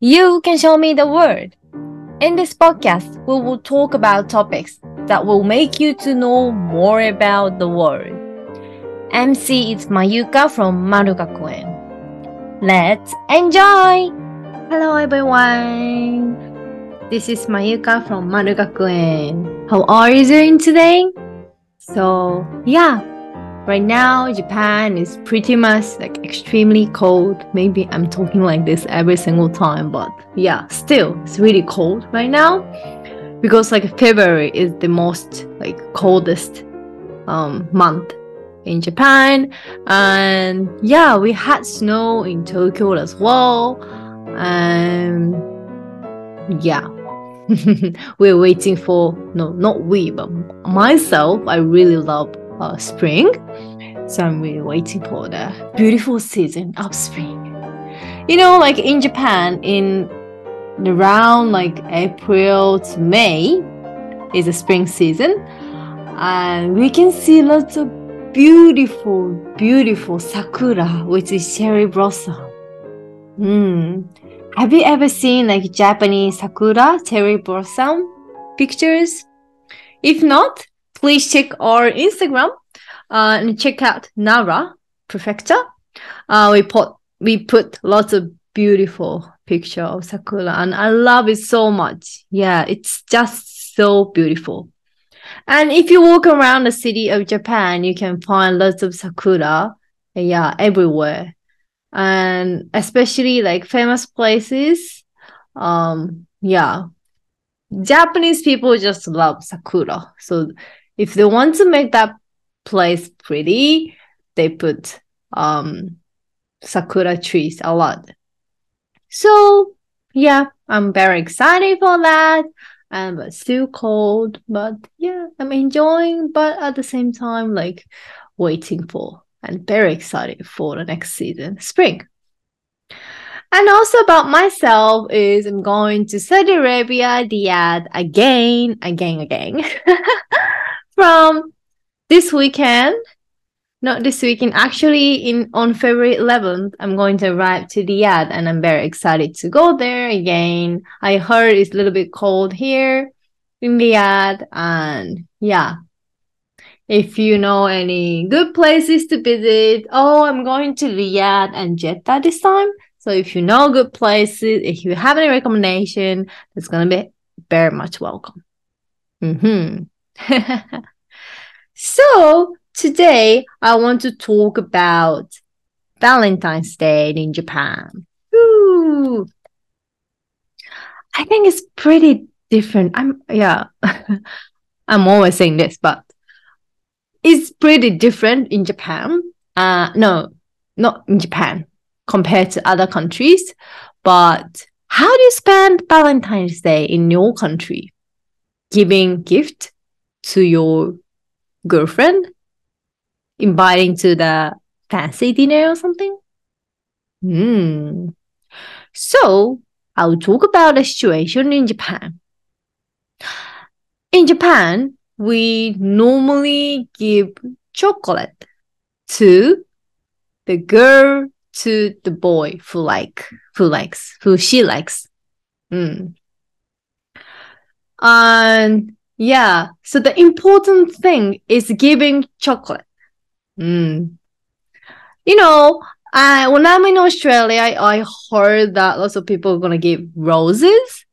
You can show me the world. In this podcast, we will talk about topics that will make you to know more about the world. MC is Mayuka from Marugakuen. Let's enjoy! Hello everyone! This is Mayuka from Marugakuen. How are you doing today? So, yeah, right now Japan is pretty much like extremely cold. Maybe I'm talking like this every single time, but yeah, still it's really cold right now because like February is the most like coldest um, month in Japan, and yeah, we had snow in Tokyo as well, and yeah. we're waiting for no not we but myself i really love uh, spring. So i'm really waiting for the beautiful season of spring. You know like in japan in around like april to may is the spring season. And we can see lots of beautiful beautiful sakura which is cherry blossom. Mm. have you ever seen like japanese sakura cherry blossom pictures? If not please check our instagram uh, and check out nara prefecture uh, we put we put lots of beautiful picture of sakura and I love it so much. Yeah, it's just so beautiful. And if you walk around the city of Japan, you can find lots of sakura, yeah, everywhere. And especially like famous places. Um, yeah. Japanese people just love sakura. So if they want to make that place pretty, they put um sakura trees a lot. So yeah, I'm very excited for that. And but still cold, but yeah, I'm enjoying, but at the same time, like waiting for and very excited for the next season, spring. And also about myself is I'm going to Saudi Arabia, Riyadh again, again, again from this weekend not this weekend. Actually, in on February 11th, I'm going to arrive to Riyadh, and I'm very excited to go there again. I heard it's a little bit cold here in Riyadh, and yeah. If you know any good places to visit, oh, I'm going to Riyadh and Jeddah this time. So if you know good places, if you have any recommendation, it's gonna be very much welcome. Mm-hmm. so Today, I want to talk about Valentine's Day in Japan. Ooh. I think it's pretty different. I'm yeah. I'm always saying this, but it's pretty different in Japan. Uh no, not in Japan compared to other countries. But how do you spend Valentine's Day in your country? Giving gift to your girlfriend inviting to the fancy dinner or something? Hmm. So I'll talk about the situation in Japan. In Japan, we normally give chocolate to the girl to the boy who like who likes who she likes. Mm. And yeah, so the important thing is giving chocolate. Mm. You know, I when I'm in Australia, I, I heard that lots of people are gonna give roses,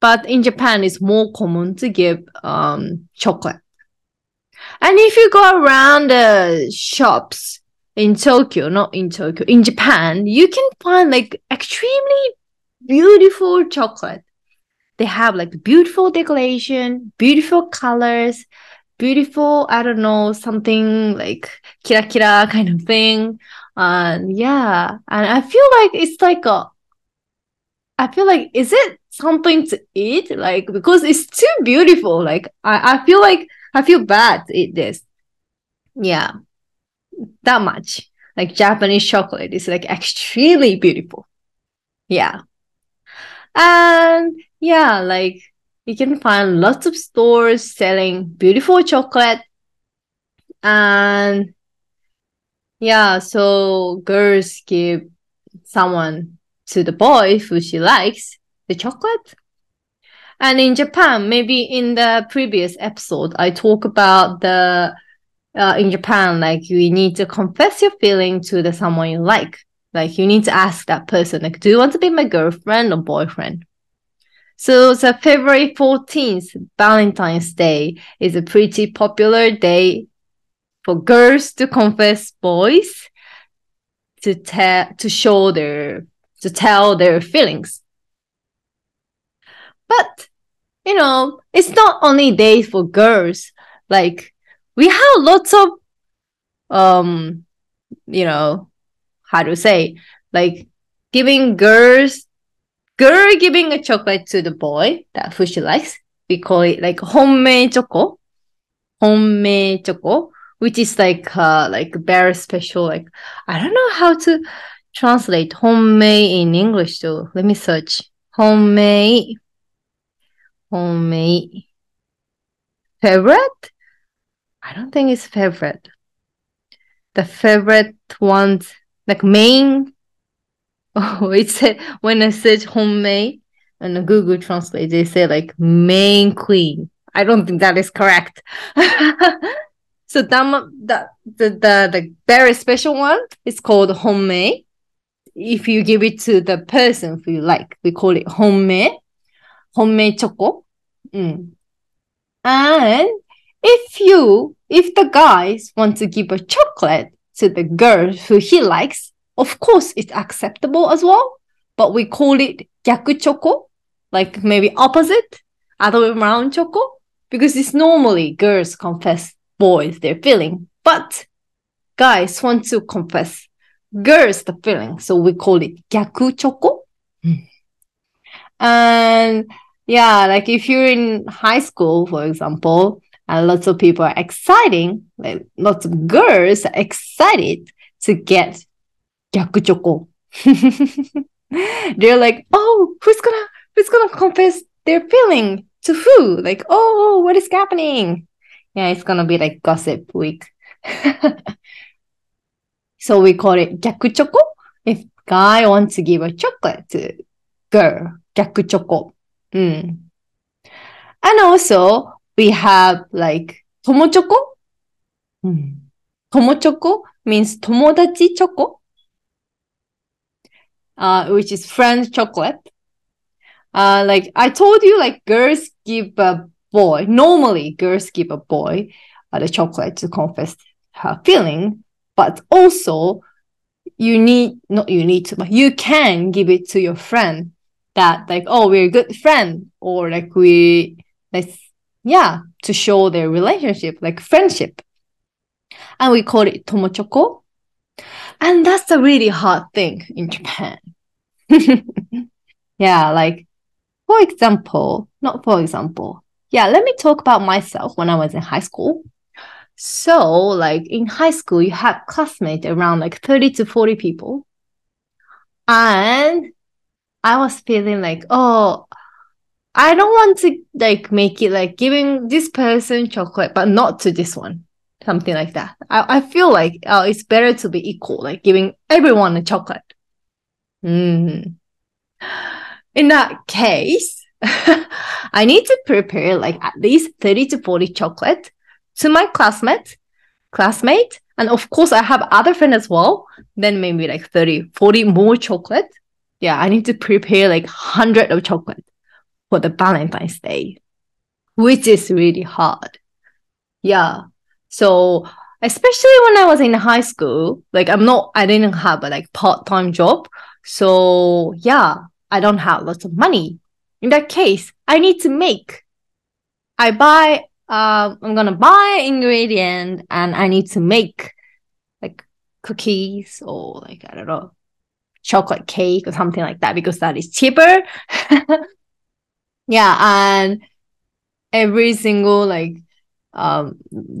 but in Japan, it's more common to give um chocolate. And if you go around the shops in Tokyo, not in Tokyo, in Japan, you can find like extremely beautiful chocolate. They have like beautiful decoration, beautiful colors, beautiful, I don't know, something like kira kira kind of thing. And yeah, and I feel like it's like a, I feel like, is it something to eat? Like, because it's too beautiful. Like, I, I feel like I feel bad to eat this. Yeah, that much. Like Japanese chocolate is like extremely beautiful. Yeah. And yeah, like you can find lots of stores selling beautiful chocolate and Yeah, so girls give someone to the boy who she likes the chocolate. And in Japan, maybe in the previous episode, I talk about the uh, in Japan, like you need to confess your feeling to the someone you like. Like you need to ask that person, like, do you want to be my girlfriend or boyfriend? So the February 14th, Valentine's Day, is a pretty popular day for girls to confess boys to tell to show their to tell their feelings. But you know, it's not only days for girls. Like we have lots of um you know how to say like giving girls girl giving a chocolate to the boy that who she likes we call it like honmei choco honmei choco which is like uh like very special like i don't know how to translate honmei in english so let me search honmei honmei favorite I don't think it's favorite. The favorite ones like main. Oh, it said when I search honmei and Google Translate, they say like main queen. I don't think that is correct. so that, the, the the the very special one is called honmei. If you give it to the person who you like, we call it honmei, honmei choco. Mm. And if you, if the guys want to give a chocolate to the girl who he likes, of course it's acceptable as well. But we call it gyaku choco, like maybe opposite, other way around choco, because it's normally girls confess boys their feeling, but guys want to confess girls the feeling, so we call it gyaku choco. And yeah, like if you're in high school, for example, and lots of people are exciting, like lots of girls are excited to get gyaku choco. They're like, oh, who's gonna who's gonna confess their feeling to who? Like, oh, what is happening? Yeah, it's gonna be like gossip week. so we call it gyaku choco. If guy wants to give a chocolate to girl, gyaku choco. Mm. And also, we have like tomo tomochoko. Mm. Tomochoko means tomodachi choco, uh, which is friend chocolate. Uh, like I told you, like girls give a boy, normally girls give a boy uh, the chocolate to confess her feeling, but also you need, not you need to, but you can give it to your friend that like, oh, we're a good friend or like we, let's yeah, to show their relationship, like friendship. And we call it tomochoko. And that's a really hard thing in Japan. yeah, like for example, not for example. Yeah, let me talk about myself when I was in high school. So, like in high school, you have classmates around like 30 to 40 people. And I was feeling like, oh, I don't want to like make it like giving this person chocolate, but not to this one. Something like that. I, I feel like uh, it's better to be equal, like giving everyone a chocolate. Mm. In that case, I need to prepare like at least 30 to 40 chocolate to my classmate, classmate. And of course, I have other friends as well. Then maybe like 30, 40 more chocolate. Yeah, I need to prepare like 100 of chocolate for the Valentine's Day, which is really hard. Yeah. So especially when I was in high school, like I'm not, I didn't have a like part-time job. So yeah, I don't have lots of money. In that case, I need to make. I buy, uh, I'm gonna buy ingredient and I need to make like cookies or like, I don't know, chocolate cake or something like that because that is cheaper. yeah and every single like um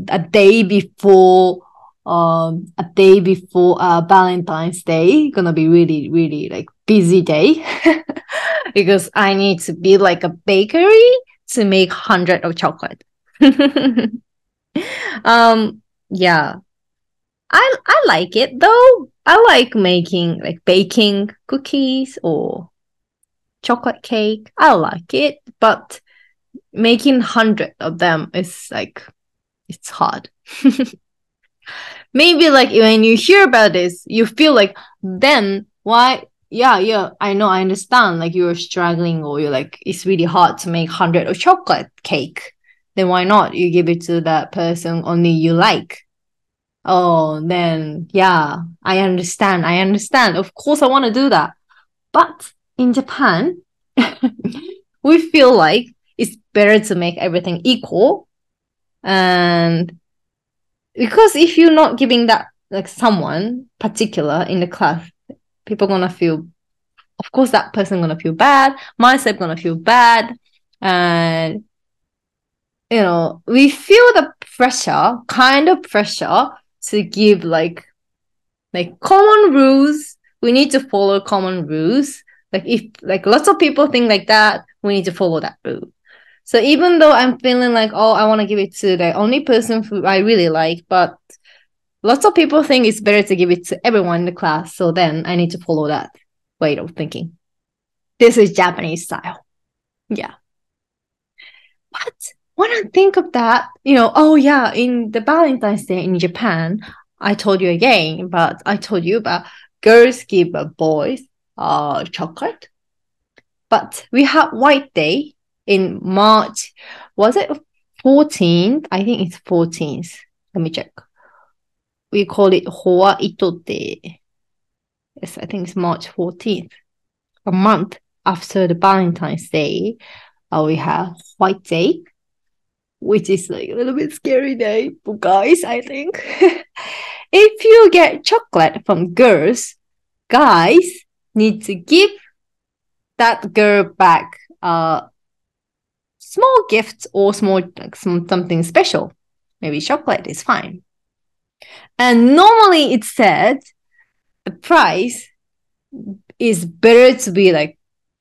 a day before um a day before uh valentine's day gonna be really really like busy day because i need to be like a bakery to make hundred of chocolate um yeah I I like it though. I like making like baking cookies or chocolate cake. I like it, but making hundred of them is like it's hard. Maybe like when you hear about this, you feel like then why yeah, yeah, I know, I understand. Like you're struggling or you're like it's really hard to make hundred of chocolate cake. Then why not? You give it to that person only you like. Oh, then yeah, I understand. I understand. Of course I want to do that. But in Japan, we feel like it's better to make everything equal. And because if you're not giving that like someone particular in the class, people gonna feel of course that person gonna feel bad myself gonna feel bad and you know we feel the pressure kind of pressure to give like like common rules. We need to follow common rules. Like if like lots of people think like that we need to follow that rule so even though i'm feeling like oh i want to give it to the only person who i really like but lots of people think it's better to give it to everyone in the class. So then I need to follow that way of thinking. This is Japanese style. Yeah. But when I think of that, you know, oh yeah, in the Valentine's Day in Japan, I told you again, but I told you about girls give boys uh chocolate. But we have White Day in March. Was it 14th? I think it's 14th. Let me check we call it Howaito Day. Yes, I think it's March 14th. A month after the Valentine's Day, uh, we have White Day, which is like a little bit scary day for guys, I think. if you get chocolate from girls, guys need to give that girl back a small gifts or small like some, something special. Maybe chocolate is fine. And normally it said the price is better to be like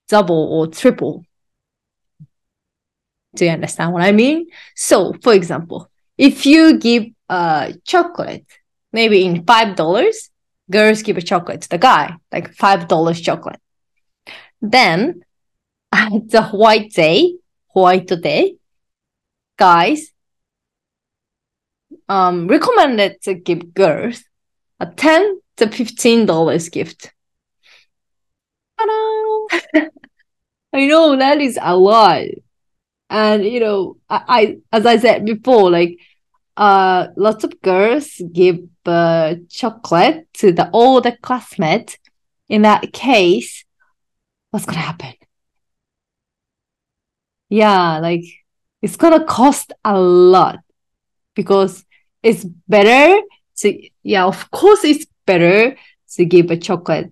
double or triple. Do you understand what I mean? So, for example, if you give a chocolate, maybe in five dollars, girls give a chocolate to the guy, like five dollars chocolate. Then at the white day, white day, guys um, recommended to give girls a 10 to 15 dollars gift. I know that is a lot. And you know, I, I as I said before, like uh lots of girls give uh, chocolate to the older classmate. In that case, what's gonna happen? Yeah, like it's gonna cost a lot because it's better to yeah of course it's better to give a chocolate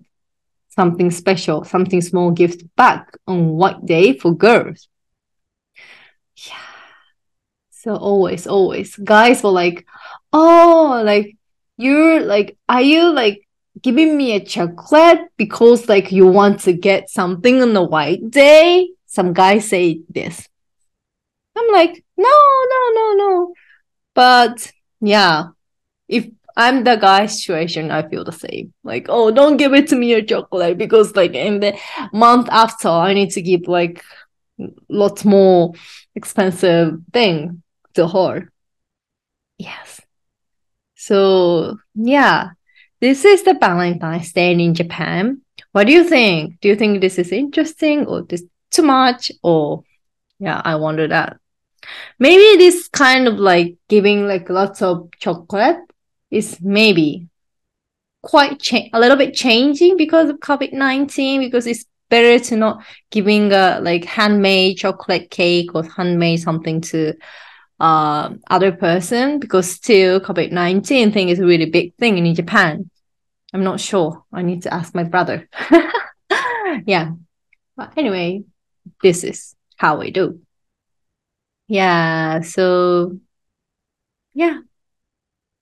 something special something small gift back on white day for girls. Yeah. So always always. Guys were like oh like you're like are you like giving me a chocolate because like you want to get something on the white day some guys say this i'm like no no no no but yeah, if I'm the guy situation, I feel the same. Like, oh, don't give it to me a chocolate because like in the month after, I need to give like lots more expensive thing to her. Yes. So yeah, this is the Valentine's Day in Japan. What do you think? Do you think this is interesting or this too much? Or yeah, I wonder that. Maybe this kind of like giving like lots of chocolate is maybe quite cha- a little bit changing because of COVID nineteen because it's better to not giving a like handmade chocolate cake or handmade something to uh other person because still COVID nineteen thing is a really big thing in Japan. I'm not sure. I need to ask my brother. yeah. But anyway, this is how we do. Yeah, so yeah,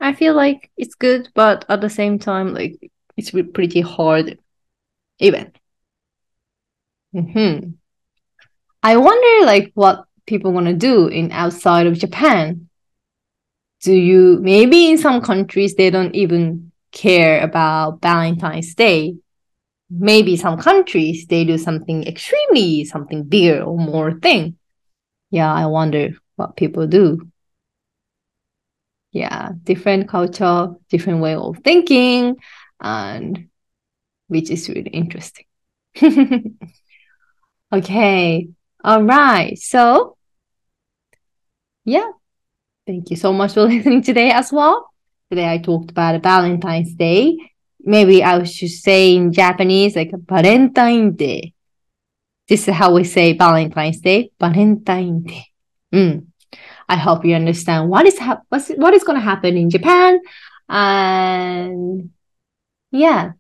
I feel like it's good, but at the same time, like it's pretty hard even. hmm I wonder like what people want to do in outside of Japan. do you, maybe in some countries, they don't even care about Valentine's Day. Maybe some countries, they do something extremely, something bigger or more thing. Yeah, I wonder what people do. Yeah, different culture, different way of thinking, and which is really interesting. okay, all right. So, yeah, thank you so much for listening today as well. Today I talked about Valentine's Day. Maybe I should say in Japanese like Valentine Day. This is how we say Valentine's Day, Valentine Day. Mm. I hope you understand what is ha- what's, what is going to happen in Japan, and yeah,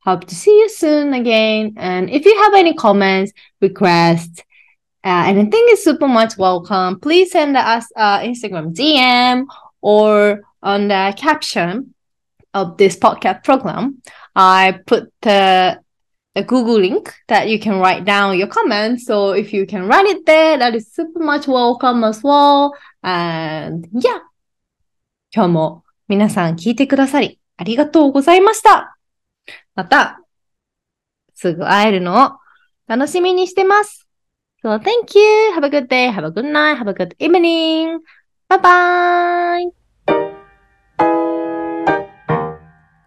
hope to see you soon again. And if you have any comments, requests, uh, anything is super much welcome. Please send us uh, Instagram DM or on the caption of this podcast program. I put the the Google link that you can write down your comments. So if you can write it there, that is super much welcome as well. And yeah. 今日も皆さん聞いてくださりありがとうございました。また、すぐ会えるのを楽しみにしてます。So thank you. Have a good day. Have a good night. Have a good evening. Bye bye.